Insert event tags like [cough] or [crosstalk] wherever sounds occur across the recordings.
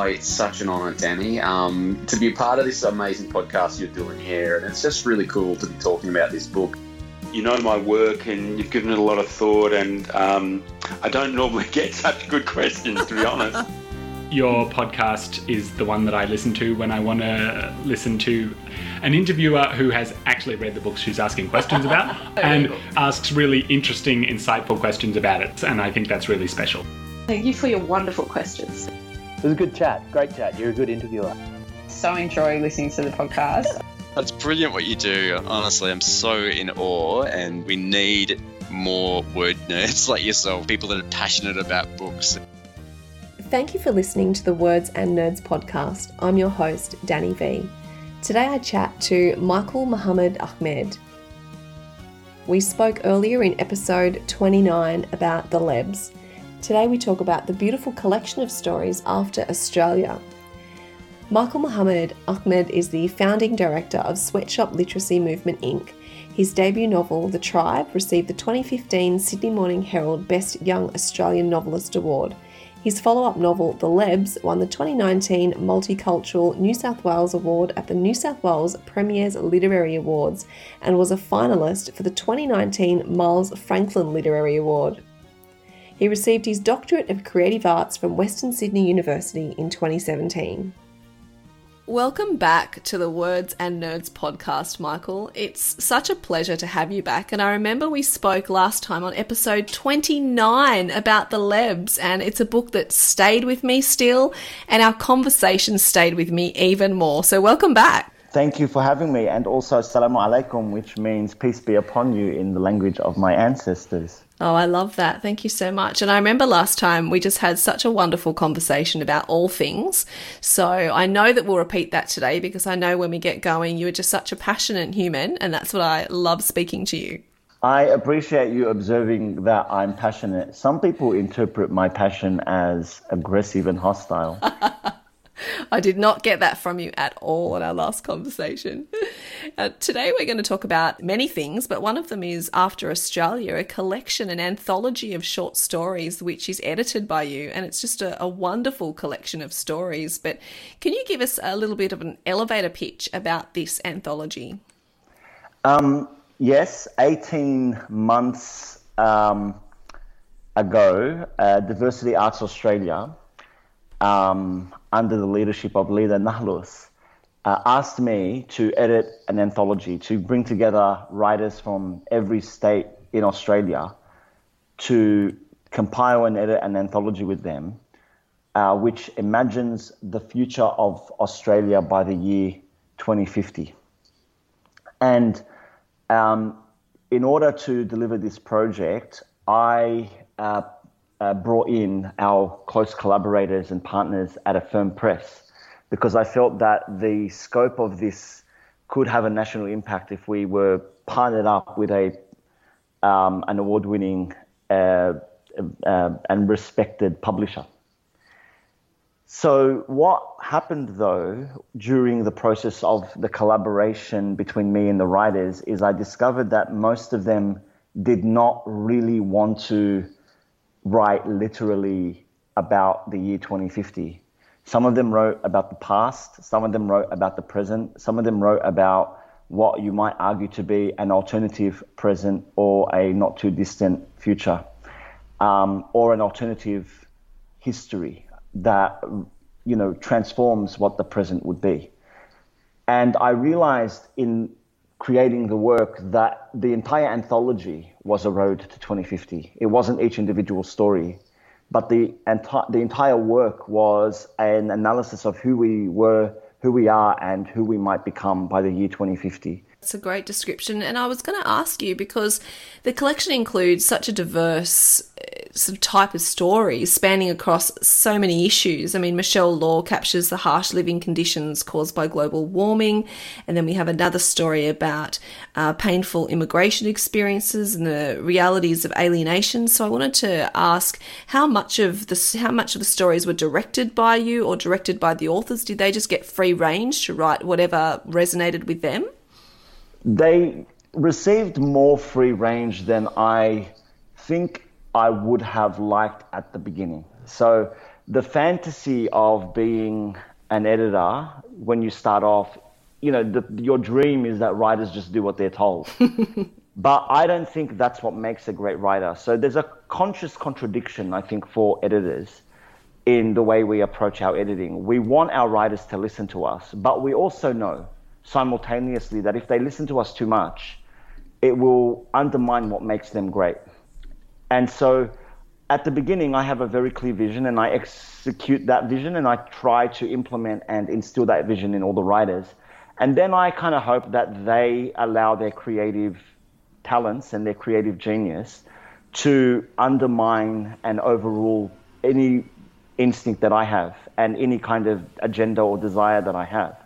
It's such an honour, Danny, um, to be a part of this amazing podcast you're doing here. And it's just really cool to be talking about this book. You know my work and you've given it a lot of thought, and um, I don't normally [laughs] get such good questions, to be honest. [laughs] Your podcast is the one that I listen to when I want to listen to an interviewer who has actually read the books she's asking questions about [laughs] and asks really interesting, insightful questions about it. And I think that's really special. Thank you for your wonderful questions. It was a good chat. Great chat. You're a good interviewer. So enjoy listening to the podcast. That's brilliant what you do. Honestly, I'm so in awe, and we need more word [laughs] nerds like yourself, people that are passionate about books. Thank you for listening to the Words and Nerds podcast. I'm your host, Danny V. Today I chat to Michael Mohammed Ahmad. We spoke earlier in episode 29 about the Lebs. Today we talk about the beautiful collection of stories after Australia. Michael Mohammed Ahmad is the founding director of Sweatshop Literacy Movement Inc. His debut novel, The Tribe, received the 2015 Sydney Morning Herald Best Young Australian Novelist Award. His follow up novel, The Lebs, won the 2019 Multicultural New South Wales Award at the New South Wales Premiers Literary Awards and was a finalist for the 2019 Miles Franklin Literary Award. He received his Doctorate of Creative Arts from Western Sydney University in 2017. Welcome back to the Words and Nerds podcast, Michael. It's such a pleasure to have you back. And I remember we spoke last time on episode 29 about the Lebs, and it's a book that stayed with me still, and our conversation stayed with me even more. So, welcome back. Thank you for having me, and also Assalamu alaikum, which means peace be upon you in the language of my ancestors. Oh, I love that. Thank you so much. And I remember last time we just had such a wonderful conversation about all things. So I know that we'll repeat that today because I know when we get going, you are just such a passionate human. And that's what I love speaking to you. I appreciate you observing that I'm passionate. Some people interpret my passion as aggressive and hostile. [laughs] I did not get that from you at all in our last conversation. Uh, today we're going to talk about many things, but one of them is After Australia, a collection, an anthology of short stories, which is edited by you, and it's just a, a wonderful collection of stories. But can you give us a little bit of an elevator pitch about this anthology? Um, yes, 18 months um, ago, uh, Diversity Arts Australia um, under the leadership of Lena Nahlous, uh, asked me to edit an anthology, to bring together writers from every state in Australia to compile and edit an anthology with them, uh, which imagines the future of Australia by the year 2050. And um, in order to deliver this project, I uh, uh, brought in our close collaborators and partners at Affirm Press because I felt that the scope of this could have a national impact if we were partnered up with a um, an award-winning uh, uh, and respected publisher. So what happened though during the process of the collaboration between me and the writers is I discovered that most of them did not really want to write literally about the year 2050. Some of them wrote about the past, some of them wrote about the present, some of them wrote about what you might argue to be an alternative present or a not too distant future, um, or an alternative history that you know transforms what the present would be. And I realized in creating the work that the entire anthology was a road to 2050. It wasn't each individual story, but the, enti- the entire work was an analysis of who we were, who we are, and who we might become by the year 2050. It's a great description. And I was going to ask you because the collection includes such a diverse uh, sort of type of stories spanning across so many issues. I mean, Michelle Law captures the harsh living conditions caused by global warming. And then we have another story about uh, painful immigration experiences and the realities of alienation. So I wanted to ask how much of the, how much of the stories were directed by you or directed by the authors? Did they just get free range to write whatever resonated with them? They received more free range than I think I would have liked at the beginning. So the fantasy of being an editor when you start off, you know, the, your dream is that writers just do what they're told. [laughs] but I don't think that's what makes a great writer. So there's a conscious contradiction, I think, for editors in the way we approach our editing. We want our writers to listen to us, but we also know simultaneously that if they listen to us too much, it will undermine what makes them great. And so at the beginning, I have a very clear vision and I execute that vision and I try to implement and instill that vision in all the writers. And then I kind of hope that they allow their creative talents and their creative genius to undermine and overrule any instinct that I have and any kind of agenda or desire that I have.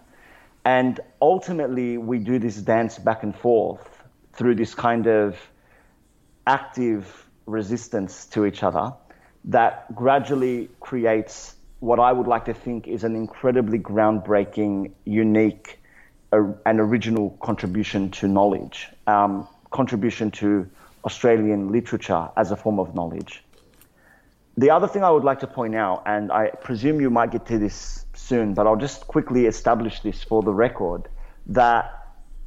And ultimately, we do this dance back and forth through this kind of active resistance to each other that gradually creates what I would like to think is an incredibly groundbreaking, unique, uh, and original contribution to knowledge, um, contribution to Australian literature as a form of knowledge. The other thing I would like to point out, and I presume you might get to this soon, but I'll just quickly establish this for the record, that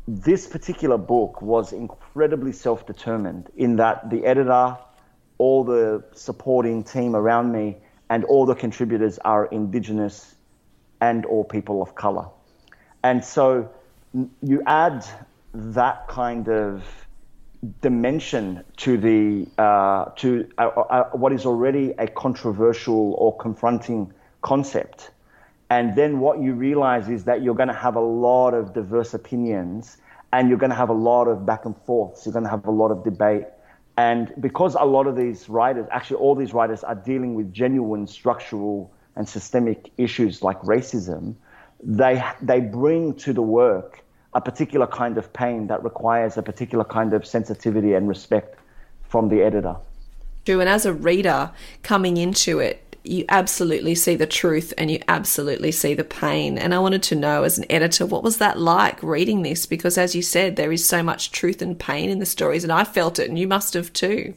this particular book was incredibly self determined in that the editor all the supporting team around me and all the contributors are indigenous and or people of color. And so you add that kind of dimension to the uh, to uh, uh, what is already a controversial or confronting concept, and then what you realize is that you're going to have a lot of diverse opinions, and you're going to have a lot of back and forths. You're going to have a lot of debate, and because a lot of these writers, actually all these writers, are dealing with genuine structural and systemic issues like racism, they, they bring to the work a particular kind of pain that requires a particular kind of sensitivity and respect from the editor. True, and as a reader coming into it, you absolutely see the truth and you absolutely see the pain. And I wanted to know, as an editor, what was that like reading this? Because as you said, there is so much truth and pain in the stories, and I felt it, and you must have too.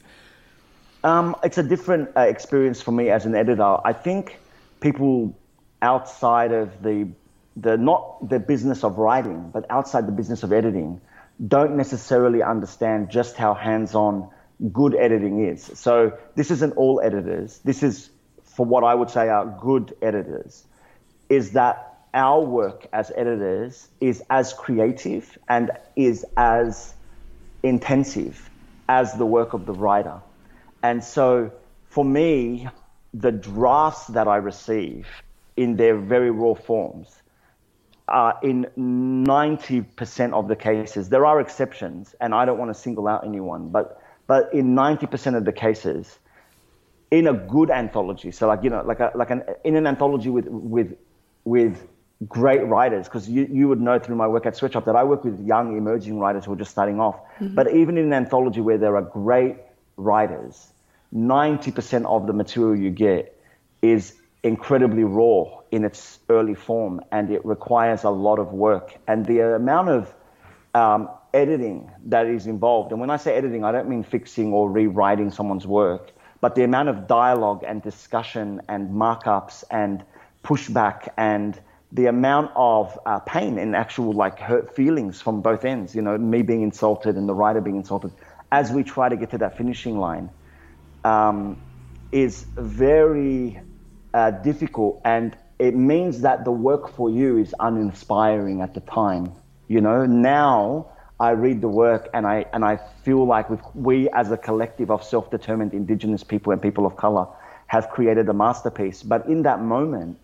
Um, it's a different uh, experience for me as an editor. I think people outside of the the not the business of writing, but outside the business of editing, don't necessarily understand just how hands-on good editing is. So this isn't all editors. This is for what I would say are good editors is that our work as editors is as creative and is as intensive as the work of the writer. And so for me, the drafts that I receive in their very raw forms are in 90% of the cases. There are exceptions, and I don't want to single out anyone, but, but in 90% of the cases, in a good anthology. So like you know, like a, like an in an anthology with with with great writers, because you, you would know through my work at Sweatshop that I work with young emerging writers who are just starting off. Mm-hmm. But even in an anthology where there are great writers, ninety percent of the material you get is incredibly raw in its early form, and it requires a lot of work. And the amount of um, editing that is involved, and when I say editing, I don't mean fixing or rewriting someone's work but the amount of dialogue and discussion and markups and pushback and the amount of uh, pain and actual like hurt feelings from both ends, you know, me being insulted and the writer being insulted, as we try to get to that finishing line, um, is very uh, difficult. And it means that the work for you is uninspiring at the time. You know, now I read the work and I and I feel like we as a collective of self-determined Indigenous people and people of color have created a masterpiece. But in that moment,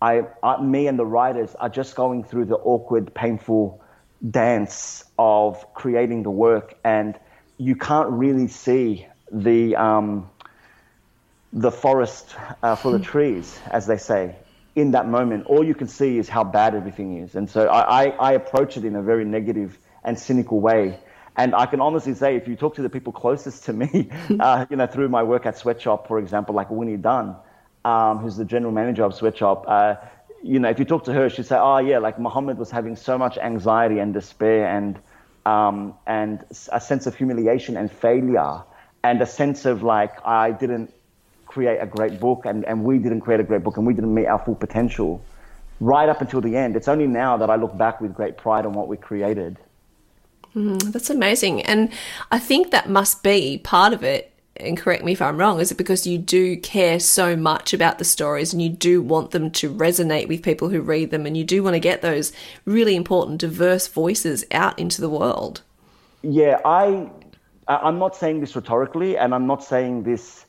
I, I me and the writers are just going through the awkward, painful dance of creating the work, and you can't really see the um, the forest uh, for the trees, as they say. In that moment, all you can see is how bad everything is, and so I, I, I approach it in a very negative and cynical way. And I can honestly say, if you talk to the people closest to me, uh, you know, through my work at Sweatshop, for example, like Winnie Dunn, um, who's the general manager of Sweatshop, uh, you know, if you talk to her, she'd say, oh, yeah, like Muhammad was having so much anxiety and despair and, um, and a sense of humiliation and failure and a sense of like, I didn't create a great book and, and we didn't create a great book and we didn't meet our full potential right up until the end. It's only now that I look back with great pride on what we created. Mm, that's amazing. And I think that must be part of it. And correct me if I'm wrong, is it because you do care so much about the stories and you do want them to resonate with people who read them and you do want to get those really important, diverse voices out into the world? Yeah, I, I- I'm not saying this rhetorically and I'm not saying this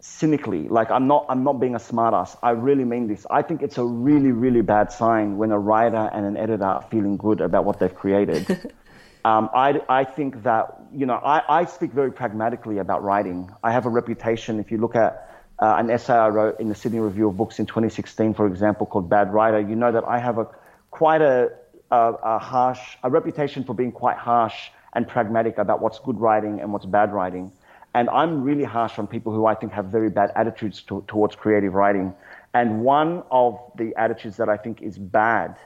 cynically. Like I'm not, I'm not being a smartass. I really mean this. I think it's a really, really bad sign when a writer and an editor are feeling good about what they've created. [laughs] Um, I, I think that, you know, I, I speak very pragmatically about writing. I have a reputation. If you look at uh, an essay I wrote in the Sydney Review of Books in 2016, for example, called Bad Writer, you know that I have a quite a, a, a harsh, a reputation for being quite harsh and pragmatic about what's good writing and what's bad writing. And I'm really harsh on people who I think have very bad attitudes to, towards creative writing. And one of the attitudes that I think is bad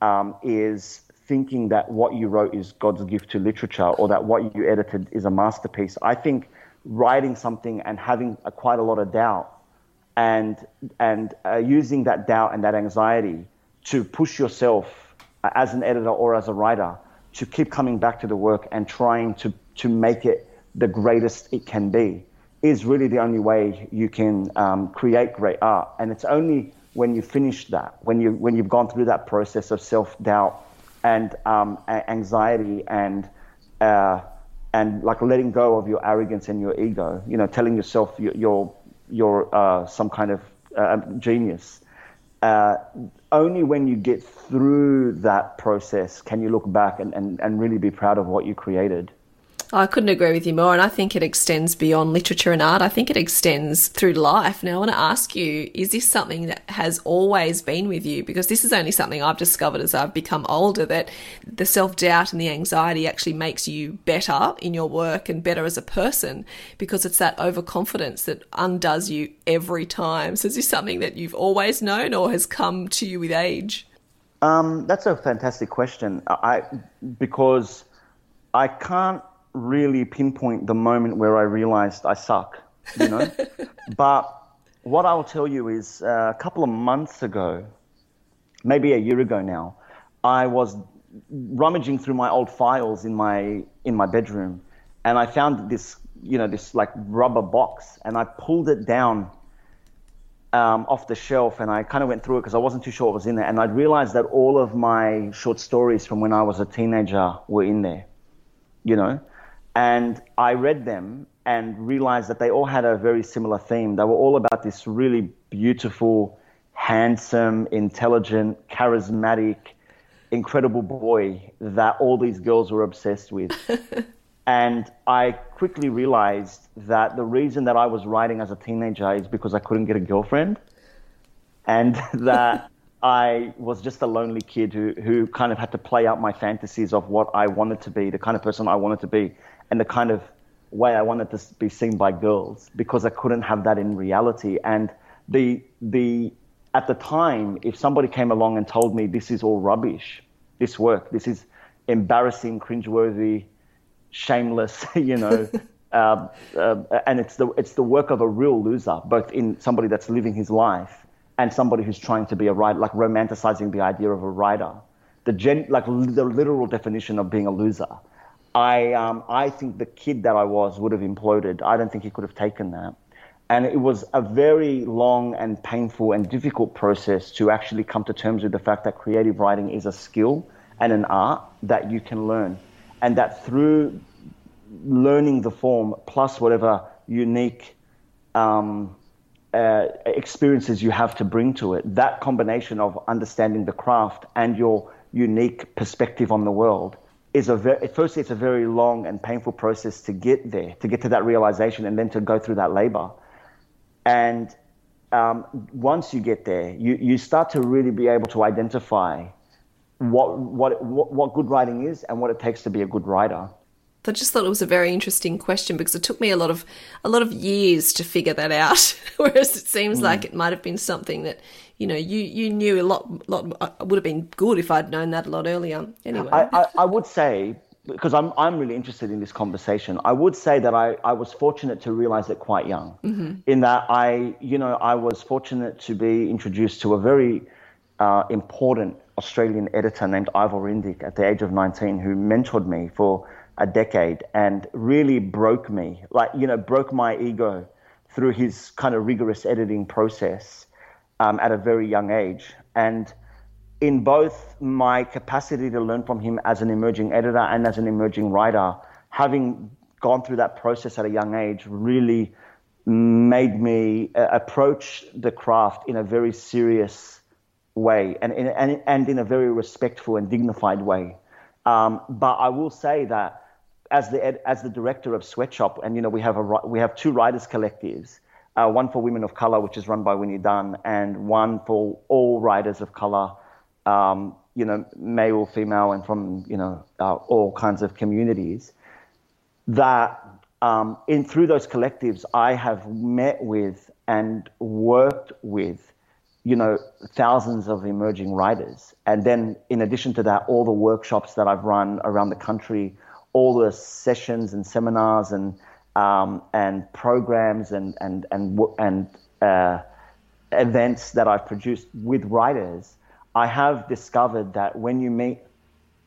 um, is thinking that what you wrote is God's gift to literature or that what you edited is a masterpiece. I think writing something and having a, quite a lot of doubt and and uh, using that doubt and that anxiety to push yourself uh, as an editor or as a writer to keep coming back to the work and trying to to make it the greatest it can be is really the only way you can um, create great art. And it's only when you finish that, when you when you've gone through that process of self doubt and um, anxiety and uh, and like letting go of your arrogance and your ego, you know, telling yourself you're you're, you're uh, some kind of uh, genius. Uh, only when you get through that process can you look back and, and, and really be proud of what you created. I couldn't agree with you more, and I think it extends beyond literature and art. I think it extends through life. Now, I want to ask you is this something that has always been with you? Because this is only something I've discovered as I've become older that the self doubt and the anxiety actually makes you better in your work and better as a person because it's that overconfidence that undoes you every time. So, is this something that you've always known or has come to you with age? Um, that's a fantastic question. I because I can't really pinpoint the moment where I realized I suck, you know. [laughs] but what I'll tell you is uh, a couple of months ago, maybe a year ago now, I was rummaging through my old files in my in my bedroom, and I found this you know this like rubber box, and I pulled it down um, off the shelf and I kind of went through it because I wasn't too sure what was in there. And I realized that all of my short stories from when I was a teenager were in there, you know. And I read them and realized that they all had a very similar theme. They were all about this really beautiful, handsome, intelligent, charismatic, incredible boy that all these girls were obsessed with. [laughs] And I quickly realized that the reason that I was writing as a teenager is because I couldn't get a girlfriend. And [laughs] that I was just a lonely kid who, who kind of had to play out my fantasies of what I wanted to be, the kind of person I wanted to be, and the kind of way I wanted to be seen by girls because I couldn't have that in reality. And the, the, at the time, if somebody came along and told me this is all rubbish, this work, this is embarrassing, cringeworthy, shameless, [laughs] you know, uh, [laughs] uh, and it's the it's the work of a real loser, both in somebody that's living his life and somebody who's trying to be a writer, like romanticizing the idea of a writer, the gen, like the literal definition of being a loser. I um, I think the kid that I was would have imploded. I don't think he could have taken that. And it was a very long and painful and difficult process to actually come to terms with the fact that creative writing is a skill and an art that you can learn and that through learning the form plus whatever unique um, uh, experiences you have to bring to it, that combination of understanding the craft and your unique perspective on the world is a very, firstly, it's a very long and painful process to get there, to get to that realization and then to go through that labor. And um, once you get there, you, you start to really be able to identify what, what, what, what good writing is and what it takes to be a good writer. I just thought it was a very interesting question because it took me a lot of a lot of years to figure that out. [laughs] Whereas it seems like it might have been something that you know you you knew a lot lot uh, would have been good if I'd known that a lot earlier. Anyway, I, I, I would say because I'm, I'm really interested in this conversation. I would say that I, I was fortunate to realize it quite young, in that I, you know, I was fortunate to be introduced to a very uh, important Australian editor named Ivor Indyk at the age of 19 who mentored me for a decade and really broke me, like, you know, broke my ego through his kind of rigorous editing process um, at a very young age. And in both my capacity to learn from him as an emerging editor and as an emerging writer, having gone through that process at a young age really made me uh, approach the craft in a very serious way and in, and, and in a very respectful and dignified way. Um, but I will say that as the as the director of Sweatshop, and you know we have a we have two writers collectives, uh, one for women of color, which is run by Winnie Dunn, and one for all writers of color um, you know, male, female, and from you know uh, all kinds of communities. That um, in through those collectives, I have met with and worked with, you know, thousands of emerging writers, and then in addition to that, all the workshops that I've run around the country, all the sessions and seminars and um, and programs and and and and uh, events that I've produced with writers I have discovered that when you meet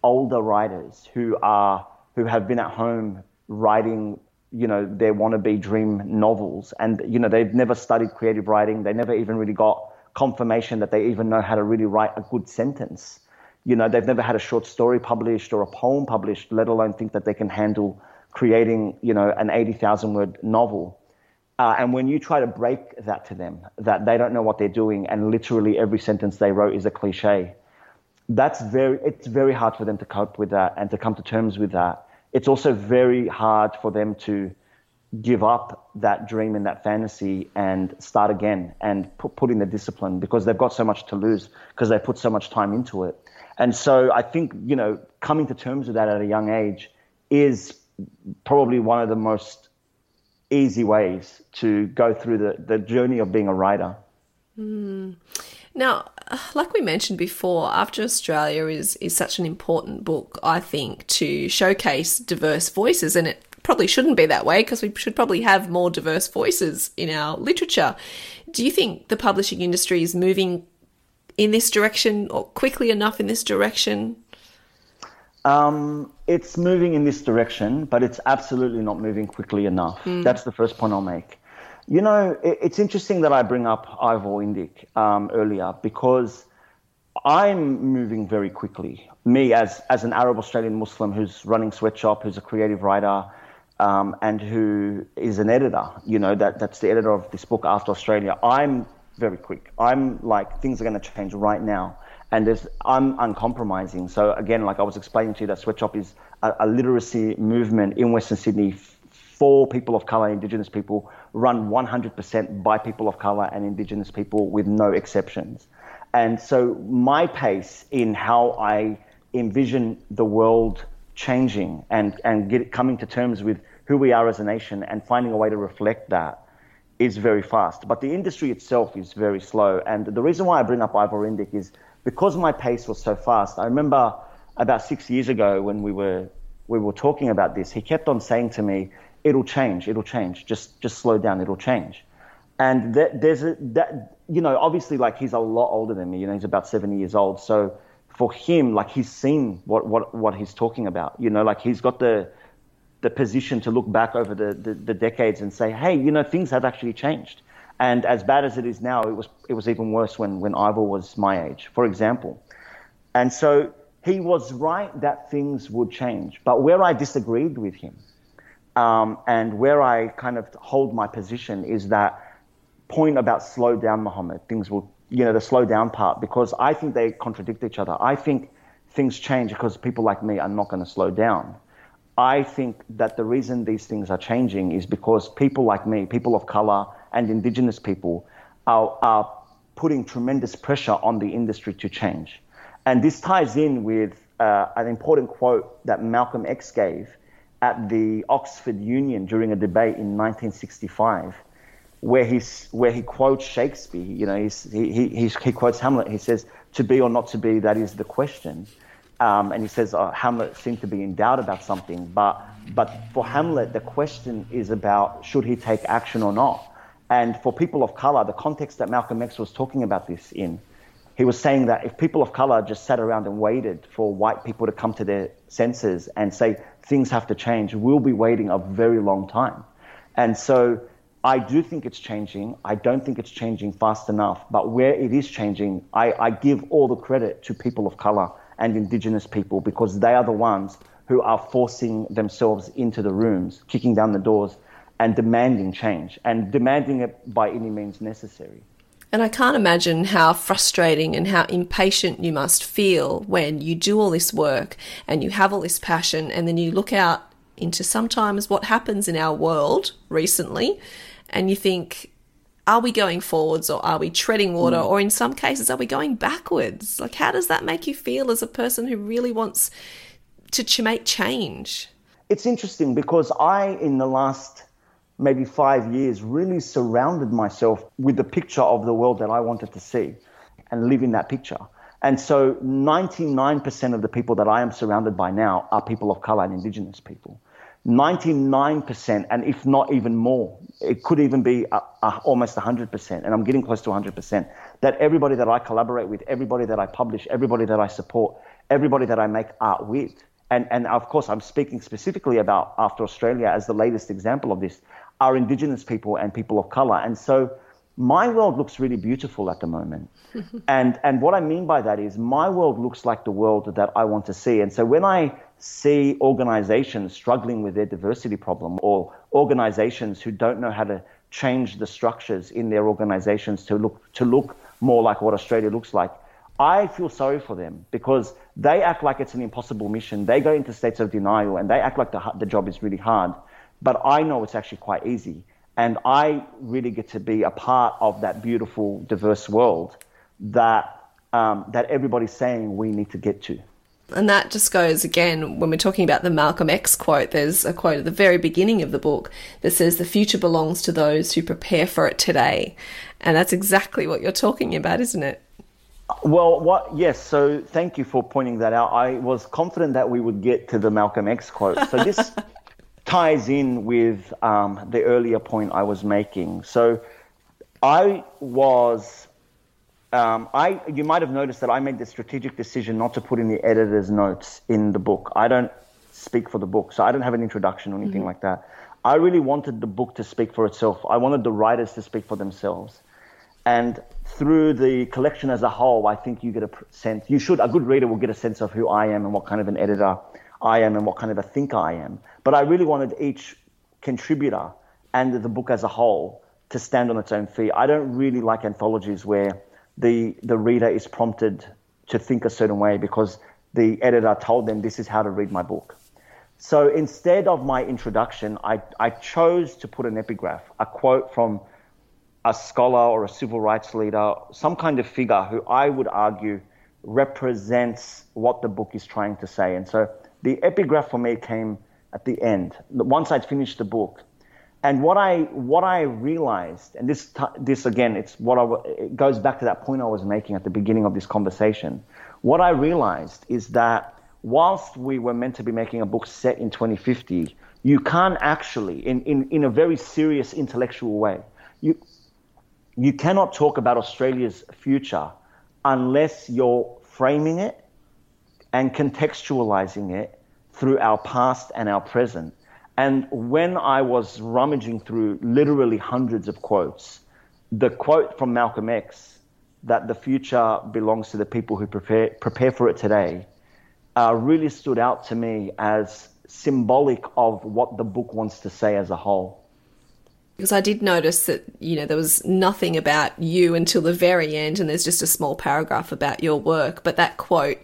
older writers who are who have been at home writing, you know, their wannabe dream novels, and you know they've never studied creative writing, they never even really got confirmation that they even know how to really write a good sentence. You know, they've never had a short story published or a poem published, let alone think that they can handle creating, you know, an 80,000 word novel. Uh, and when you try to break that to them, that they don't know what they're doing, and literally every sentence they wrote is a cliche, that's very, it's very hard for them to cope with that and to come to terms with that. It's also very hard for them to give up that dream and that fantasy and start again and put, put in the discipline because they've got so much to lose because they put so much time into it. And so I think, you know, coming to terms with that at a young age is probably one of the most easy ways to go through the, the journey of being a writer. Mm. Now, like we mentioned before, After Australia is, is such an important book, I think, to showcase diverse voices, and it probably shouldn't be that way because we should probably have more diverse voices in our literature. Do you think the publishing industry is moving in this direction or quickly enough in this direction? Um, it's moving in this direction, but it's absolutely not moving quickly enough. Mm. That's the first point I'll make. You know, it, it's interesting that I bring up Ivor Indyk um, earlier because I'm moving very quickly. Me, as as an Arab Australian Muslim who's running Sweatshop, who's a creative writer, um, and who is an editor. You know, that that's the editor of this book After Australia. I'm very quick. I'm like things are going to change right now and there's I'm uncompromising. So again, like I was explaining to you, that Sweatshop is a, a literacy movement in Western Sydney for people of color, Indigenous people, run 100% by people of color and Indigenous people with no exceptions. And so my pace in how I envision the world changing and and get coming to terms with who we are as a nation and finding a way to reflect that is very fast. But the industry itself is very slow. And the reason why I bring up Ivor Indyk is because my pace was so fast, I remember about six years ago when we were we were talking about this, he kept on saying to me, "It'll change, it'll change. Just just slow down, it'll change." And that, there's a that you know obviously like he's a lot older than me. You know he's about seventy years old. So for him, like he's seen what what what he's talking about. You know like he's got the the position to look back over the, the, the decades and say, hey, you know things have actually changed. And as bad as it is now, it was it was even worse when when Ivor was my age, for example. And so he was right that things would change. But where I disagreed with him, um, and where I kind of hold my position is that point about slow down, Muhammad. Things will, you know, the slow down part, because I think they contradict each other. I think things change because people like me are not going to slow down. I think that the reason these things are changing is because people like me, people of color, and Indigenous people are, are putting tremendous pressure on the industry to change. And this ties in with uh, an important quote that Malcolm X gave at the Oxford Union during a debate in 1965, where, he's, where he quotes Shakespeare. You know, he, he, he quotes Hamlet. He says, To be or not to be, that is the question. Um, and he says oh, Hamlet seemed to be in doubt about something. But but for Hamlet, the question is about should he take action or not. And for people of color, the context that Malcolm X was talking about this in, he was saying that if people of color just sat around and waited for white people to come to their senses and say things have to change, we'll be waiting a very long time. And so I do think it's changing. I don't think it's changing fast enough. But where it is changing, I, I give all the credit to people of color and indigenous people because they are the ones who are forcing themselves into the rooms, kicking down the doors, and demanding change and demanding it by any means necessary. And I can't imagine how frustrating and how impatient you must feel when you do all this work and you have all this passion, and then you look out into sometimes what happens in our world recently, and you think, are we going forwards or are we treading water? Mm. Or in some cases, are we going backwards? Like, how does that make you feel as a person who really wants to ch- make change? It's interesting because I, in the last maybe five years, really surrounded myself with the picture of the world that I wanted to see and live in that picture. And so 99% of the people that I am surrounded by now are people of color and indigenous people. 99%, and if not even more, it could even be a, a, almost 100%, and I'm getting close to 100%, that everybody that I collaborate with, everybody that I publish, everybody that I support, everybody that I make art with, and, and of course, I'm speaking specifically about After Australia as the latest example of this, are Indigenous people and people of color. And so my world looks really beautiful at the moment. [laughs] and, and what I mean by that is my world looks like the world that I want to see. And so when I see organizations struggling with their diversity problem or organizations who don't know how to change the structures in their organizations to look, to look more like what Australia looks like, I feel sorry for them because they act like it's an impossible mission. They go into states of denial and they act like the, the job is really hard. But I know it's actually quite easy. And I really get to be a part of that beautiful, diverse world that, um, that everybody's saying we need to get to. And that just goes again when we're talking about the Malcolm X quote. There's a quote at the very beginning of the book that says, The future belongs to those who prepare for it today. And that's exactly what you're talking about, isn't it? Well, what? Yes. So, thank you for pointing that out. I was confident that we would get to the Malcolm X quote. So this [laughs] ties in with um, the earlier point I was making. So, I was. Um, I you might have noticed that I made the strategic decision not to put in the editor's notes in the book. I don't speak for the book, so I don't have an introduction or anything mm-hmm. like that. I really wanted the book to speak for itself. I wanted the writers to speak for themselves. And through the collection as a whole, I think you get a sense, you should, a good reader will get a sense of who I am and what kind of an editor I am and what kind of a thinker I am. But I really wanted each contributor and the book as a whole to stand on its own feet. I don't really like anthologies where the, the reader is prompted to think a certain way because the editor told them this is how to read my book. So instead of my introduction, I, I chose to put an epigraph, a quote from a scholar or a civil rights leader, some kind of figure who I would argue represents what the book is trying to say. And so the epigraph for me came at the end, once I'd finished the book. And what I what I realized, and this this again, it's what I it goes back to that point I was making at the beginning of this conversation. What I realized is that whilst we were meant to be making a book set in 2050, you can't actually, in, in, in a very serious intellectual way, you you cannot talk about Australia's future unless you're framing it and contextualizing it through our past and our present. And when I was rummaging through literally hundreds of quotes, the quote from Malcolm X that the future belongs to the people who prepare, prepare for it today uh, really stood out to me as symbolic of what the book wants to say as a whole because I did notice that you know there was nothing about you until the very end, and there's just a small paragraph about your work. But that quote,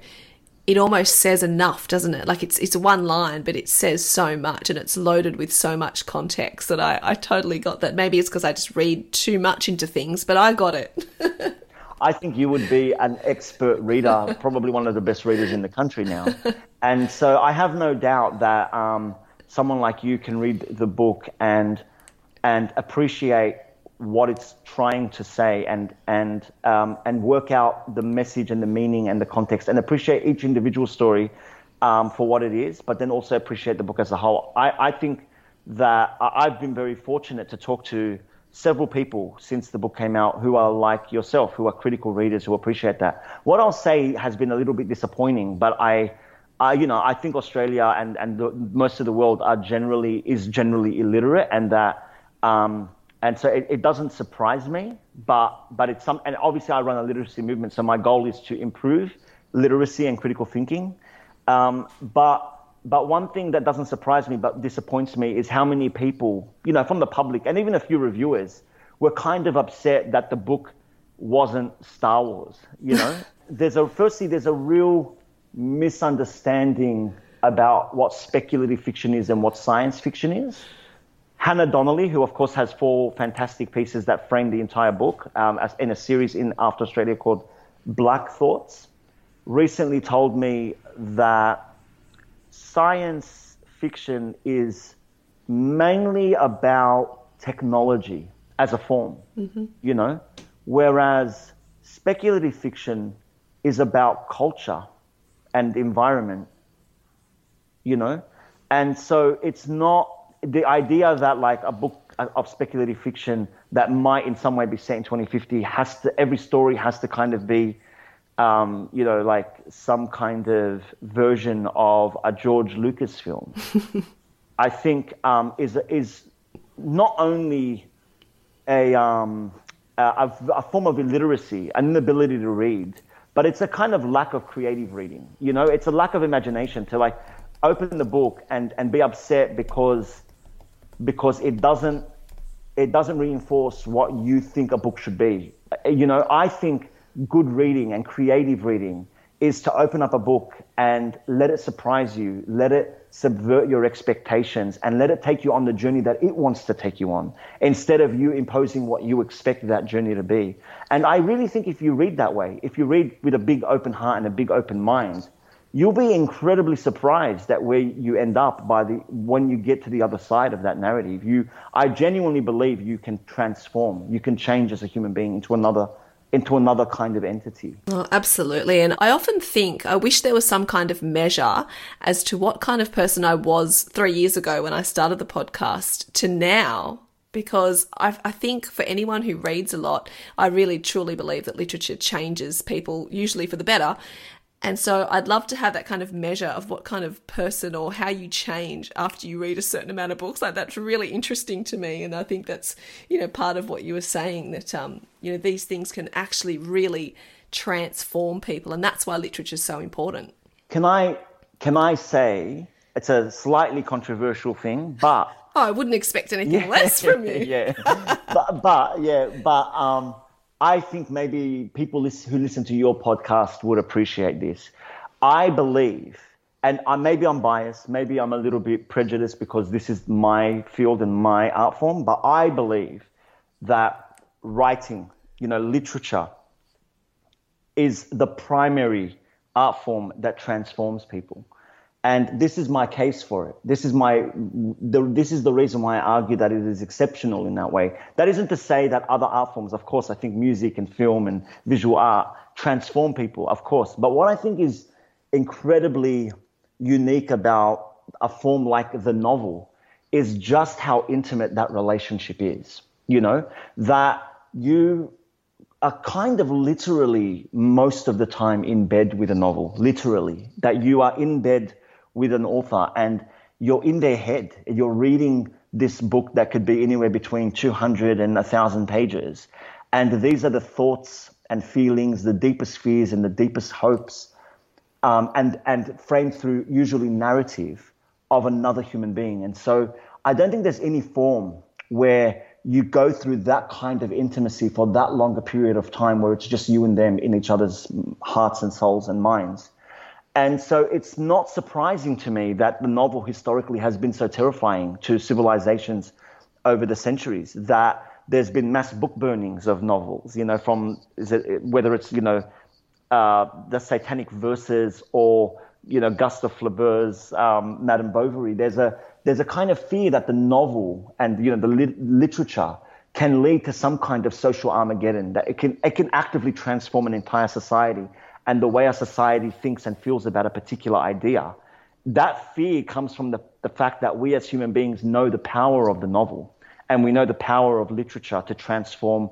it almost says enough, doesn't it? Like it's it's one line, but it says so much, and it's loaded with so much context that I I totally got that. Maybe it's because I just read too much into things, but I got it. [laughs] I think you would be an expert reader, probably one of the best readers in the country now, and so I have no doubt that um, someone like you can read the book and and appreciate what it's trying to say and and um, and work out the message and the meaning and the context and appreciate each individual story um, for what it is, but then also appreciate the book as a whole. I, I think that I've been very fortunate to talk to several people since the book came out who are like yourself, who are critical readers who appreciate that. What I'll say has been a little bit disappointing, but I. I, you know, I think Australia and, and the, most of the world are generally is generally illiterate, and that um, and so it, it, doesn't surprise me, but but it's some and obviously I run a literacy movement, so my goal is to improve literacy and critical thinking. Um, but but one thing that doesn't surprise me but disappoints me is how many people, you know, from the public and even a few reviewers were kind of upset that the book wasn't Star Wars. You know, [laughs] there's a firstly there's a real misunderstanding about what speculative fiction is and what science fiction is. Hannah Donnelly, who of course has four fantastic pieces that frame the entire book um, as in a series in After Australia called Black Thoughts, recently told me that science fiction is mainly about technology as a form, mm-hmm. you know, whereas speculative fiction is about culture and environment, you know, and so it's not the idea that like a book of speculative fiction that might in some way be set in 2050 has to every story has to kind of be um, you know like some kind of version of a George Lucas film. [laughs] I think um, is is not only a, um, a, a form of illiteracy an inability to read but it's a kind of lack of creative reading. You know it's a lack of imagination to like open the book and, and be upset because because it doesn't it doesn't reinforce what you think a book should be. You know, I think good reading and creative reading is to open up a book and let it surprise you, let it subvert your expectations, and let it take you on the journey that it wants to take you on, instead of you imposing what you expect that journey to be. And I really think if you read that way, if you read with a big open heart and a big open mind, you'll be incredibly surprised at where you end up by the when you get to the other side of that narrative. You, I genuinely believe you can transform, you can change as a human being into another into another kind of entity. Oh, absolutely. And I often think I wish there was some kind of measure as to what kind of person I was three years ago when I started the podcast to now. Because I, I think for anyone who reads a lot, I really truly believe that literature changes people, usually for the better. And so I'd love to have that kind of measure of what kind of person or how you change after you read a certain amount of books. Like that's really interesting to me. And I think that's, you know, part of what you were saying that, um, you know, these things can actually really transform people. And that's why literature is so important. Can I, can I say it's a slightly controversial thing, but. Oh, I wouldn't expect anything yeah, less from [laughs] you. yeah. [laughs] but, but, yeah, but, um, I think maybe people who listen to your podcast would appreciate this. I believe, and I, maybe I'm biased, maybe I'm a little bit prejudiced because this is my field and my art form, but I believe that writing, you know, literature is the primary art form that transforms people. And this is my case for it. This is my, the, this is the reason why I argue that it is exceptional in that way. That isn't to say that other art forms, of course, I think music and film and visual art transform people, of course. But what I think is incredibly unique about a form like the novel is just how intimate that relationship is. You know, that you are kind of literally most of the time in bed with a novel, literally, that you are in bed with an author and you're in their head. You're reading this book that could be anywhere between 200 and 1,000 pages. And these are the thoughts and feelings, the deepest fears and the deepest hopes, um, and, and framed through usually narrative of another human being. And so I don't think there's any form where you go through that kind of intimacy for that longer period of time where it's just you and them in each other's hearts and souls and minds. And so it's not surprising to me that the novel historically has been so terrifying to civilizations over the centuries that there's been mass book burnings of novels, you know, from it, whether it's, you know, uh, the Satanic Verses or, you know, Gustave Flaubert's um, Madame Bovary. There's a, there's a kind of fear that the novel and, you know, the li- literature can lead to some kind of social Armageddon, that it can, it can actively transform an entire society and the way a society thinks and feels about a particular idea. That fear comes from the, the fact that we as human beings know the power of the novel and we know the power of literature to transform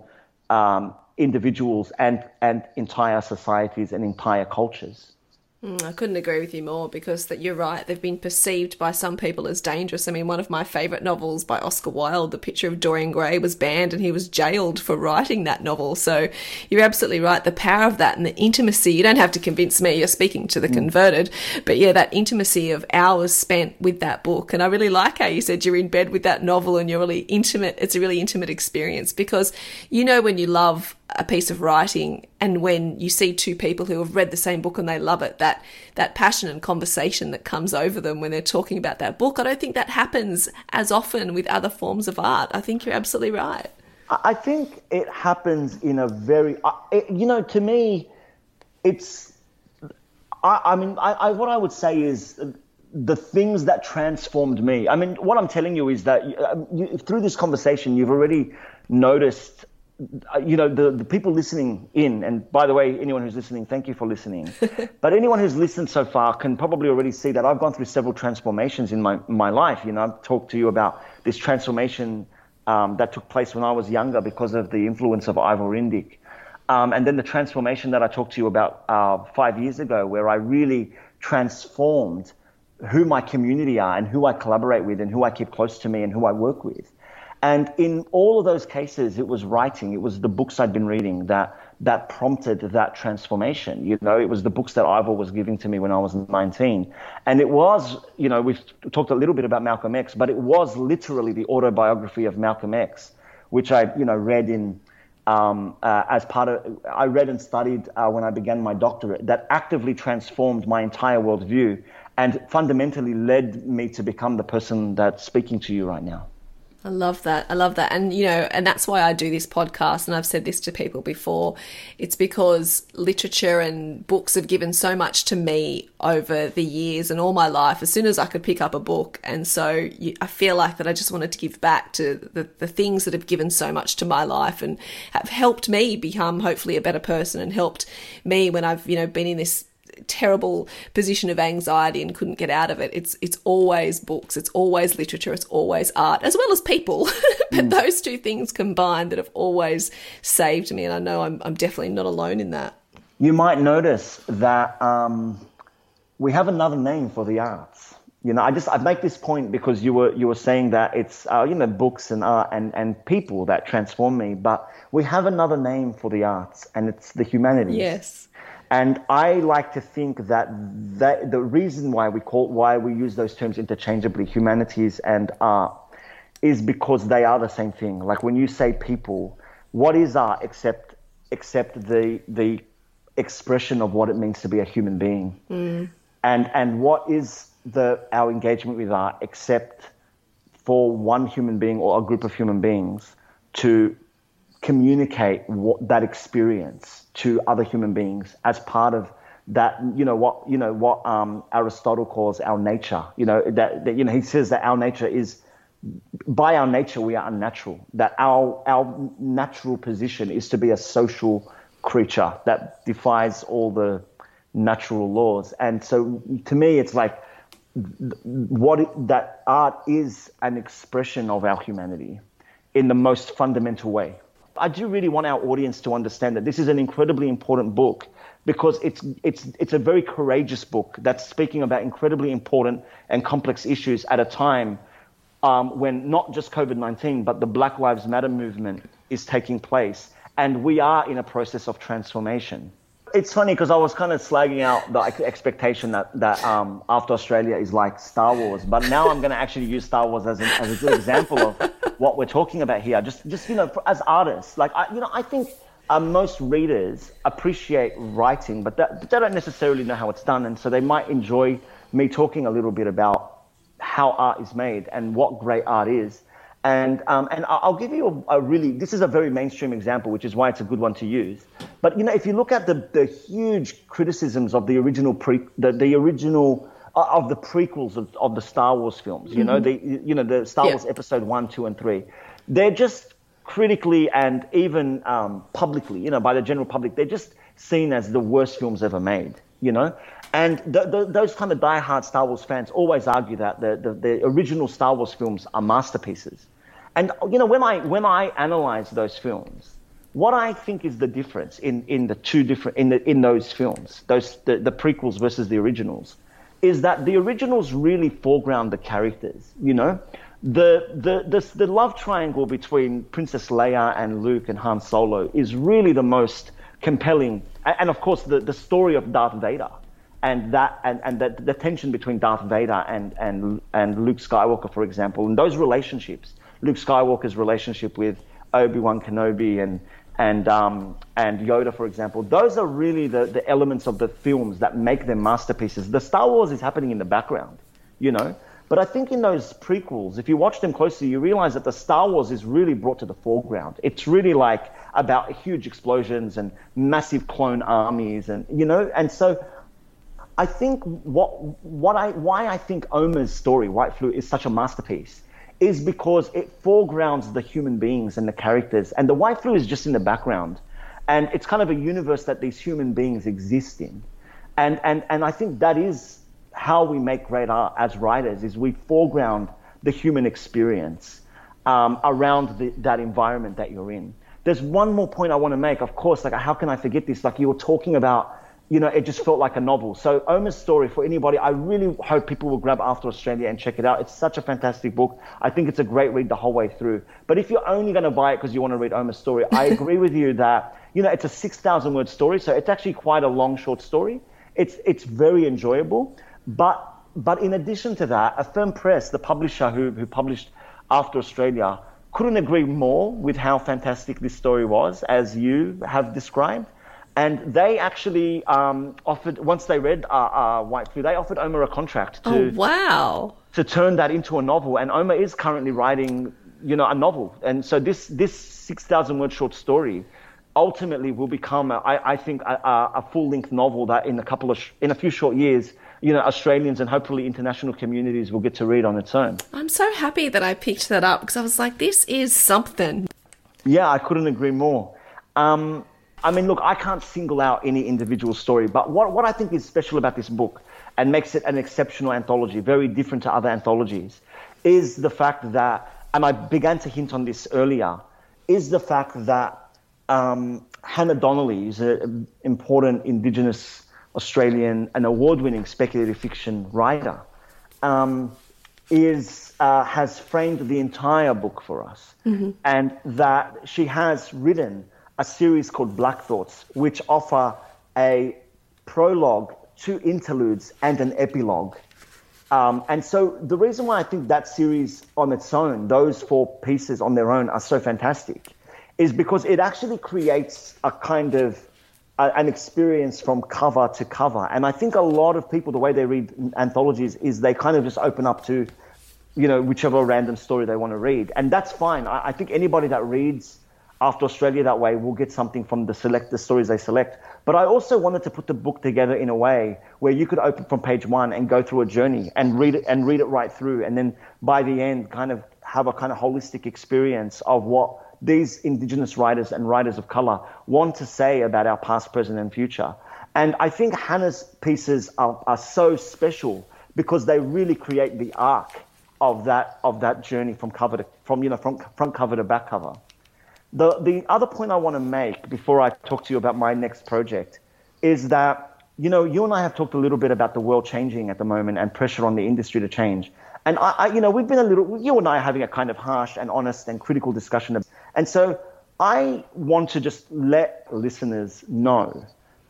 um, individuals and, and entire societies and entire cultures. Mm, I couldn't agree with you more because that you're right. They've been perceived by some people as dangerous. I mean, one of my favourite novels by Oscar Wilde, The Picture of Dorian Gray, was banned and he was jailed for writing that novel. So you're absolutely right. The power of that and the intimacy. You don't have to convince me. You're speaking to the mm. converted, but yeah, that intimacy of hours spent with that book. And I really like how you said you're in bed with that novel and you're really intimate. It's a really intimate experience because you know when you love a piece of writing and when you see two people who have read the same book and they love it that that passion and conversation that comes over them when they're talking about that book. I don't think that happens as often with other forms of art. I think you're absolutely right. I think it happens in a very you know to me it's i, I mean I, I, what i would say is the things that transformed me. I mean what i'm telling you is that uh, you, through this conversation you've already noticed you know, the, the people listening in, and by the way, anyone who's listening, thank you for listening. [laughs] but anyone who's listened so far can probably already see that I've gone through several transformations in my, my life. You know, I've talked to you about this transformation um, that took place when I was younger because of the influence of Ivor Indyk. Um, and then the transformation that I talked to you about uh, five years ago, where I really transformed who my community are and who I collaborate with and who I keep close to me and who I work with. And in all of those cases, it was writing, it was the books I'd been reading that that prompted that transformation. You know, it was the books that Ivor was giving to me when I was 19. And it was, you know, we've talked a little bit about Malcolm X, but it was literally the autobiography of Malcolm X, which I, you know, read in um, uh, as part of, I read and studied uh, when I began my doctorate that actively transformed my entire worldview and fundamentally led me to become the person that's speaking to you right now. I love that. I love that. And, you know, and that's why I do this podcast. And I've said this to people before. It's because literature and books have given so much to me over the years and all my life as soon as I could pick up a book. And so you, I feel like that I just wanted to give back to the, the things that have given so much to my life and have helped me become hopefully a better person and helped me when I've, you know, been in this terrible position of anxiety and couldn't get out of it. It's it's always books, it's always literature, it's always art, as well as people. [laughs] but mm. those two things combined that have always saved me, and I know I'm I'm definitely not alone in that. You might notice that um, we have another name for the arts. You know, I just I make this point because you were you were saying that it's uh, you know books and art and and people that transform me, but we have another name for the arts, and it's the humanities. Yes and I like to think that, that the reason why we call why we use those terms interchangeably, humanities and art, is because they are the same thing. Like when you say people, what is art except except the the expression of what it means to be a human being? Mm. And and what is the our engagement with art except for one human being or a group of human beings to communicate what, that experience to other human beings as part of that you know what you know what um, Aristotle calls our nature. You know that, that you know he says that our nature is by our nature we are unnatural. That our our natural position is to be a social creature that defies all the natural laws. And so to me, it's like what it, that art is an expression of our humanity in the most fundamental way. I do really want our audience to understand that this is an incredibly important book because it's it's it's a very courageous book that's speaking about incredibly important and complex issues at a time um, when not just COVID nineteen but the Black Lives Matter movement is taking place, and we are in a process of transformation. It's funny because I was kind of slagging out the expectation that that um, After Australia is like Star Wars, but now I'm going to actually use Star Wars as, an, as a good example of what we're talking about here. Just just you know, for, as artists, like I, you know, I think uh, most readers appreciate writing, but, that, but they don't necessarily know how it's done, and so they might enjoy me talking a little bit about how art is made and what great art is. And, um, and I'll give you a, a, really, this is a very mainstream example, which is why it's a good one to use. But, you know, if you look at the, the huge criticisms of the original, pre, the, the original, uh, of the prequels of, of the Star Wars films, you mm-hmm. know, the, you know, the Star yeah. Wars episode one, two, and three, they're just critically and even um, publicly, you know, by the general public, they're just seen as the worst films ever made, you know. And those kind of die-hard Star Wars fans always argue that the, the, the original Star Wars films are masterpieces. And you know, when I when I analyze those films, what I think is the difference in, in the two different in the in those films, those the, the prequels versus the originals, is that the originals really foreground the characters. You know, the the the, the love triangle between Princess Leia and Luke and Han Solo is really the most compelling, and of course the, the story of Darth Vader and that and, and the, the tension between Darth Vader and, and and Luke Skywalker, for example, and those relationships, Luke Skywalker's relationship with Obi Wan Kenobi and and um, and Yoda, for example, those are really the, the elements of the films that make them masterpieces. The Star Wars is happening in the background, you know. But I think in those prequels, if you watch them closely, you realize that the Star Wars is really brought to the foreground. It's really like about huge explosions and massive clone armies, and you know. And so, I think what what I why I think Omar's story, White Flu, is such a masterpiece is because it foregrounds the human beings and the characters, and the White Flu is just in the background, and it's kind of a universe that these human beings exist in, and and and I think that is how we make great art as writers is we foreground the human experience um, around the, that environment that you're in. There's one more point I want to make. Of course, like how can I forget this? Like you were talking about, you know, it just felt like a novel. So Omar's story for anybody, I really hope people will grab After Australia and check it out. It's such a fantastic book. I think it's a great read the whole way through. But if you're only going to buy it because you want to read Omar's story, I [laughs] agree with you that you know it's a 6,000 word story, so it's actually quite a long short story. It's it's very enjoyable. But but in addition to that, Affirm Press, the publisher who, who published After Australia, couldn't agree more with how fantastic this story was, as you have described. And they actually um, offered, once they read uh, uh, White Flu, they offered Omar a contract to, oh, wow. to turn that into a novel. And Omar is currently writing, you know, a novel. And so this, this 6,000 word short story ultimately will become, a, I, I think, a, a full length novel that in a couple of, in a few short years, you know, Australians and hopefully international communities will get to read on its own. I'm so happy that I picked that up because I was like, this is something. Yeah, I couldn't agree more. Um, I mean, look, I can't single out any individual story, but what, what I think is special about this book and makes it an exceptional anthology, very different to other anthologies, is the fact that, and I began to hint on this earlier, is the fact that um, Hannah Donnelly is an important Indigenous Australian, an award-winning speculative fiction writer, um, is uh, has framed the entire book for us, mm-hmm. and that she has written a series called Black Thoughts, which offer a prologue, two interludes, and an epilogue. Um, and so the reason why I think that series on its own, those four pieces on their own, are so fantastic, is because it actually creates a kind of an experience from cover to cover. And I think a lot of people, the way they read anthologies is they kind of just open up to, you know, whichever random story they want to read. And that's fine. I, I think anybody that reads After Australia that way we'll get something from the select the stories they select. But I also wanted to put the book together in a way where you could open from page one and go through a journey and read it and read it right through. And then by the end, kind of have a kind of holistic experience of what these Indigenous writers and writers of color want to say about our past, present, and future. And I think Hannah's pieces are, are so special because they really create the arc of that of that journey from cover to from you know from front cover to back cover. The the other point I want to make before I talk to you about my next project is that you know you and I have talked a little bit about the world changing at the moment and pressure on the industry to change. And I, I you know we've been a little you and I are having a kind of harsh and honest and critical discussion and so I want to just let listeners know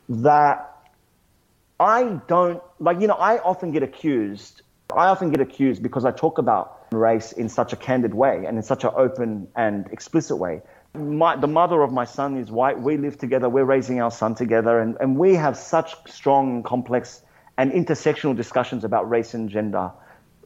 that I don't, like, you know, I often get accused, I often get accused because I talk about race in such a candid way and in such an open and explicit way. My, the mother of my son is white. We live together. We're raising our son together. And, and we have such strong, complex, and intersectional discussions about race and gender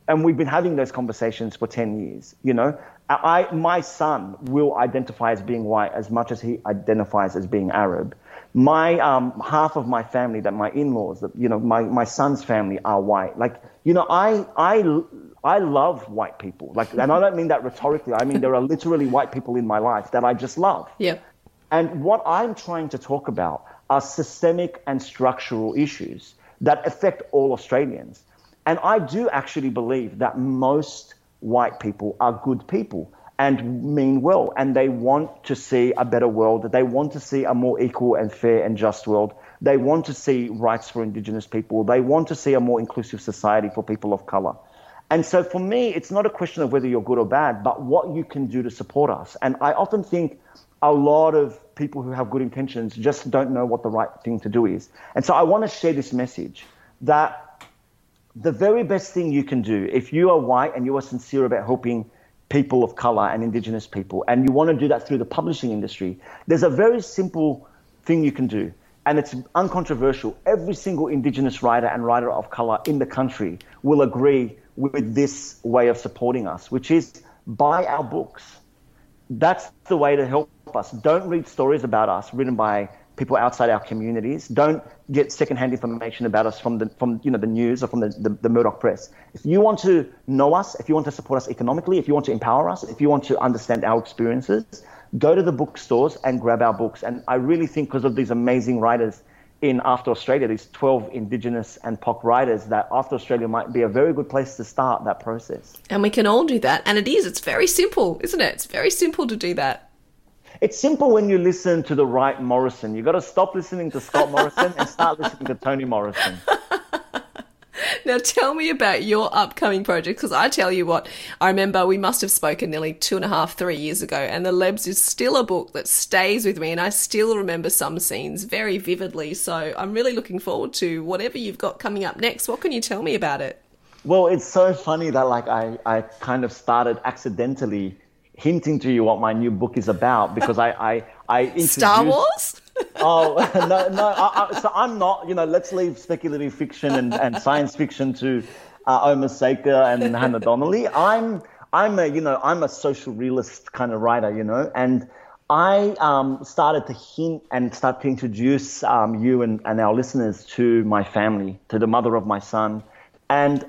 and we've been having those conversations for 10 years you know I, my son will identify as being white as much as he identifies as being Arab. My um, half of my family, that my in-laws, that you know, my, my son's family are white. Like you know, I I I love white people. Like, and I don't mean that rhetorically. I mean there are literally white people in my life that I just love. Yep. And what I'm trying to talk about are systemic and structural issues that affect all Australians. And I do actually believe that most white people are good people and mean well, and they want to see a better world. They want to see a more equal and fair and just world. They want to see rights for Indigenous people. They want to see a more inclusive society for people of color. And so for me, it's not a question of whether you're good or bad, but what you can do to support us. And I often think a lot of people who have good intentions just don't know what the right thing to do is. And so I want to share this message that the very best thing you can do, if you are white and you are sincere about helping people of color and indigenous people, and you want to do that through the publishing industry, there's a very simple thing you can do. And it's uncontroversial. Every single indigenous writer and writer of color in the country will agree with this way of supporting us, which is buy our books. That's the way to help us. Don't read stories about us written by people outside our communities. Don't get secondhand information about us from the from you know the news or from the, the, the, Murdoch press. If you want to know us, if you want to support us economically, if you want to empower us, if you want to understand our experiences, go to the bookstores and grab our books. And I really think because of these amazing writers in After Australia, these 12 Indigenous and POC writers, that After Australia might be a very good place to start that process. And we can all do that. And it is, it's very simple, isn't it? It's very simple to do that. It's simple when you listen to the right Morrison. You've got to stop listening to Scott Morrison and start [laughs] listening to Toni Morrison. [laughs] now tell me about your upcoming project because I tell you what, I remember we must have spoken nearly two and a half, three years ago, and The Lebs is still a book that stays with me, and I still remember some scenes very vividly. So I'm really looking forward to whatever you've got coming up next. What can you tell me about it? Well, it's so funny that like I, I kind of started accidentally hinting to you what my new book is about because I I, I introduced... Star Wars. Oh [laughs] no no! I, I, so I'm not. You know, let's leave speculative fiction and, and science fiction to uh, Omar Sakr and Hannah [laughs] Donnelly. I'm I'm a you know I'm a social realist kind of writer. You know, and I um, started to hint and start to introduce um, you and, and our listeners to my family, to the mother of my son, and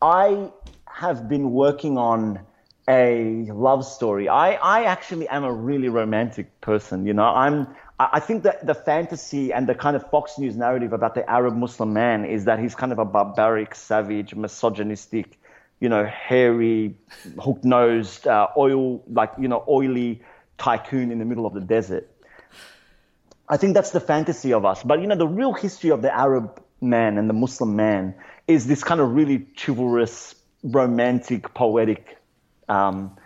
I have been working on a love story. I, I actually am a really romantic person. You know, I'm. I think that the fantasy and the kind of Fox News narrative about the Arab Muslim man is that he's kind of a barbaric, savage, misogynistic, you know, hairy, hook-nosed, uh, oil like you know, oily tycoon in the middle of the desert. I think that's the fantasy of us. But you know, the real history of the Arab man and the Muslim man is this kind of really chivalrous, romantic, poetic um,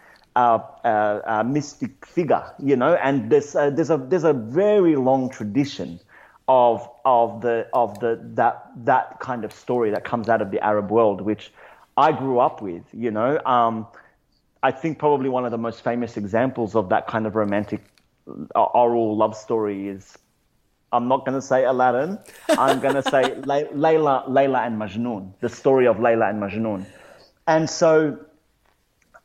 mystic figure, you know, and there's uh, there's a there's a very long tradition of of the of the that that kind of story that comes out of the Arab world, which I grew up with, you know. Um, I think probably one of the most famous examples of that kind of romantic uh, oral love story is I'm not going to say Aladdin. I'm going to say [laughs] Layla, Layla and Majnun, the story of Layla and Majnun. And so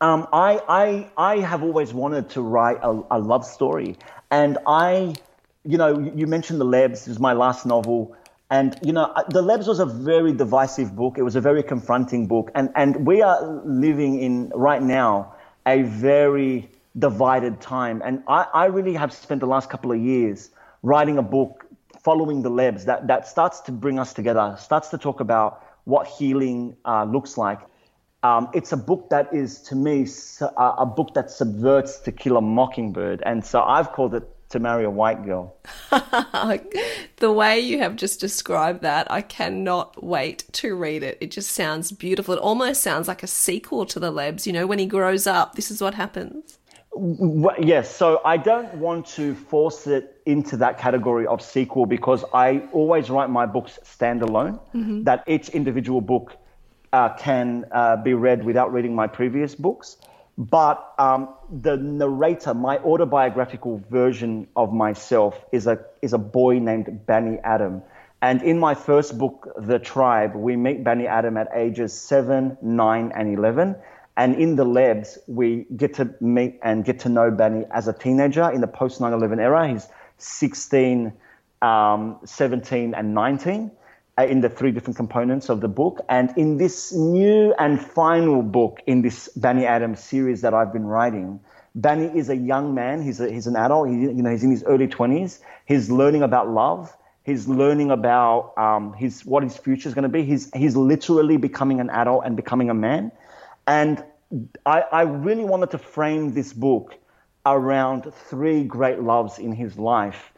um, I, I, I have always wanted to write a, a, love story. And I, you know, you mentioned The Lebs, this is my last novel. And, you know, The Lebs was a very divisive book. It was a very confronting book. And, and we are living in, right now, a very divided time. And I, I really have spent the last couple of years writing a book following The Lebs that, that starts to bring us together, starts to talk about what healing uh, looks like. Um, it's a book that is, to me, a book that subverts To Kill a Mockingbird. And so I've called it To Marry a White Girl. [laughs] the way you have just described that, I cannot wait to read it. It just sounds beautiful. It almost sounds like a sequel to The Lebs. You know, when he grows up, this is what happens. Yes, so I don't want to force it into that category of sequel because I always write my books standalone, mm-hmm. that each individual book uh, can uh, be read without reading my previous books. But um, the narrator, my autobiographical version of myself, is a is a boy named Bani Adam. And in my first book, The Tribe, we meet Bani Adam at ages seven, nine, and eleven. And in the Lebs, we get to meet and get to know Bani as a teenager in the post 9 11 era. He's 16, um, 17, and 19. Uh, in the three different components of the book. And in this new and final book in this Bani Adams series that I've been writing, Bani is a young man. He's, a, he's an adult. He, you know, he's in his early 20s. He's learning about love. He's learning about um, his, what his future is going to be. He's, he's literally becoming an adult and becoming a man. And I, I really wanted to frame this book around three great loves in his life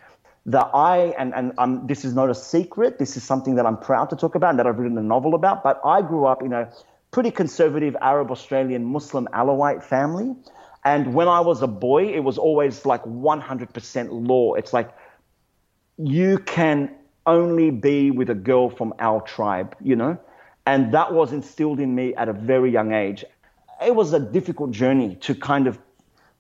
that I, and, and um, this is not a secret, this is something that I'm proud to talk about and that I've written a novel about, but I grew up in a pretty conservative Arab Australian Muslim Alawite family. And when I was a boy, it was always like 100% law. It's like you can only be with a girl from our tribe, you know? And that was instilled in me at a very young age. It was a difficult journey to kind of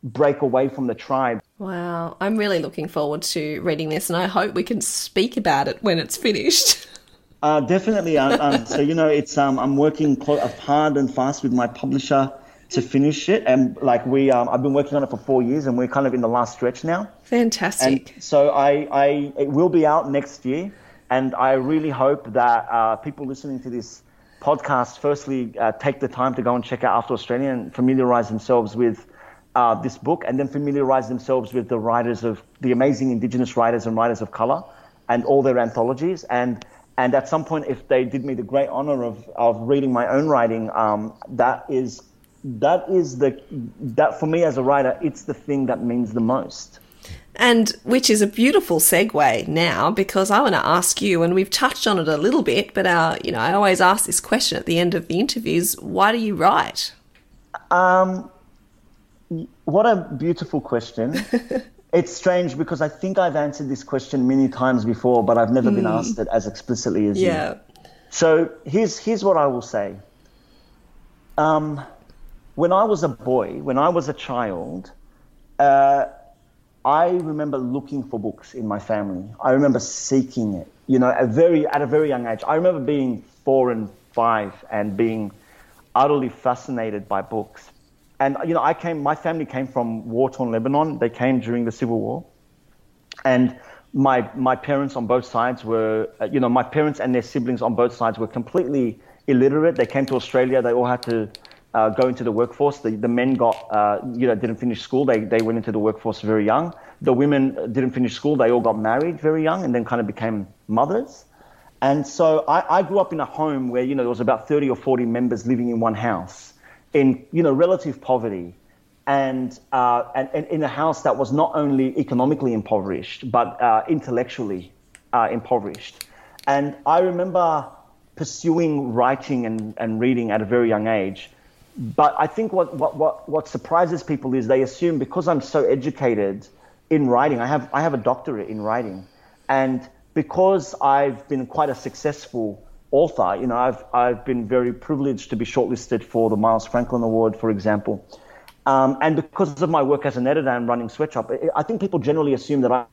break away from the tribe. Wow, I'm really looking forward to reading this, and I hope we can speak about it when it's finished. [laughs] Uh, definitely. Um, um, so you know, it's um, I'm working hard and fast with my publisher to finish it. And like we, um, I've been working on it for four years, and we're kind of in the last stretch now. Fantastic. And so I, I, it will be out next year, and I really hope that uh, people listening to this podcast, firstly, uh, take the time to go and check out After Australia and familiarize themselves with. Uh, this book and then familiarize themselves with the writers of the amazing indigenous writers and writers of color and all their anthologies and and at some point if they did me the great honor of, of reading my own writing um, that is that is the that for me as a writer it's the thing that means the most and which is a beautiful segue now because I want to ask you, and we've touched on it a little bit, but our, you know, I always ask this question at the end of the interviews: Why do you write? Um, what a beautiful question. [laughs] it's strange because I think I've answered this question many times before, but I've never mm. been hmm. asked it as explicitly as yeah. you. So here's here's what I will say. Um, when I was a boy, when I was a child, uh, I remember looking for books in my family. I remember seeking it. You know, at very at a very young age. I remember being four and five and being utterly fascinated by books. And you know, I came. My family came from war-torn Lebanon. They came during the civil war, and my my parents on both sides were, uh, you know, my parents and their siblings on both sides were completely illiterate. They came to Australia. They all had to uh, go into the workforce. The, the men got, uh, you know, didn't finish school. They, they went into the workforce very young. The women didn't finish school. They all got married very young and then kind of became mothers. And so I, I grew up in a home where, you know, there was about 30 or 40 members living in one house in, you know, relative poverty. And, uh, and, and in a house that was not only economically impoverished, but uh, intellectually uh, impoverished. And I remember pursuing writing and, and reading at a very young age but I think what, what, what, what surprises people is they assume because I'm so educated in writing, I have, I have a doctorate in writing, and because I've been quite a successful author, you know, I've, I've been very privileged to be shortlisted for the Miles Franklin Award, for example. Um, and because of my work as an editor and running Sweatshop, I think people generally assume that I,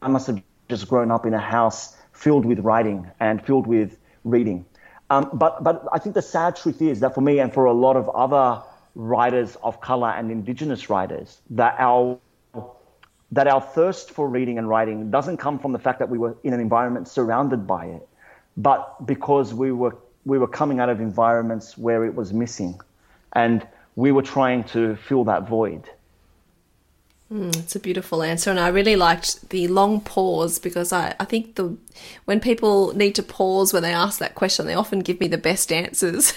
I must have just grown up in a house filled with writing and filled with reading. Um, but, but I think the sad truth is that for me and for a lot of other writers of color and indigenous writers, that our that our thirst for reading and writing doesn't come from the fact that we were in an environment surrounded by it, but because we were we were coming out of environments where it was missing, and we were trying to fill that void. Mm, it's a beautiful answer, and I really liked the long pause because I, I think the when people need to pause when they ask that question, they often give me the best answers.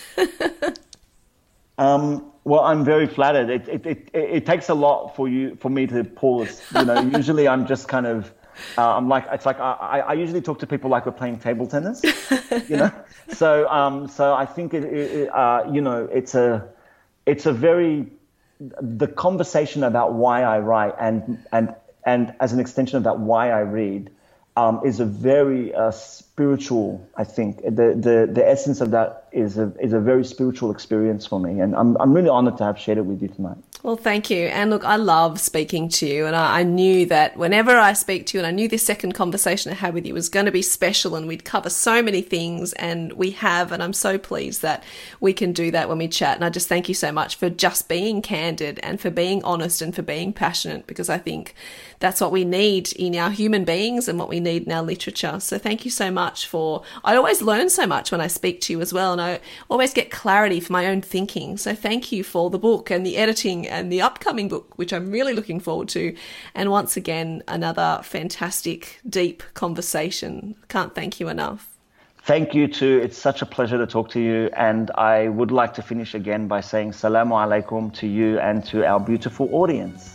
[laughs] um, well, I'm very flattered. It, it, it, it, takes a lot for you for me to pause. You know, usually I'm just kind of uh, I'm like it's like I, I usually talk to people like we're playing table tennis. [laughs] you know, so um, so I think it, it uh, you know it's a it's a very the conversation about why I write and and and as an extension of that why I read um, is a very uh, spiritual. I think the, the the essence of that is a is a very spiritual experience for me, and I'm I'm really honored to have shared it with you tonight. Well, thank you. And look, I love speaking to you. And I, I, knew that whenever I speak to you, and I knew this second conversation I had with you was going to be special and we'd cover so many things. And we have. And I'm so pleased that we can do that when we chat. And I just thank you so much for just being candid and for being honest and for being passionate because I think that's what we need in our human beings and what we need in our literature. So thank you so much. much for. I always learn so much when I speak to you as well, and I always get clarity for my own thinking. So thank you for the book and the editing and the upcoming book, which I'm really looking forward to. And once again, another fantastic, deep conversation. Can't thank you enough. Thank you too. It's such a pleasure to talk to you. And I would like to finish again by saying salamu alaikum to you and to our beautiful audience.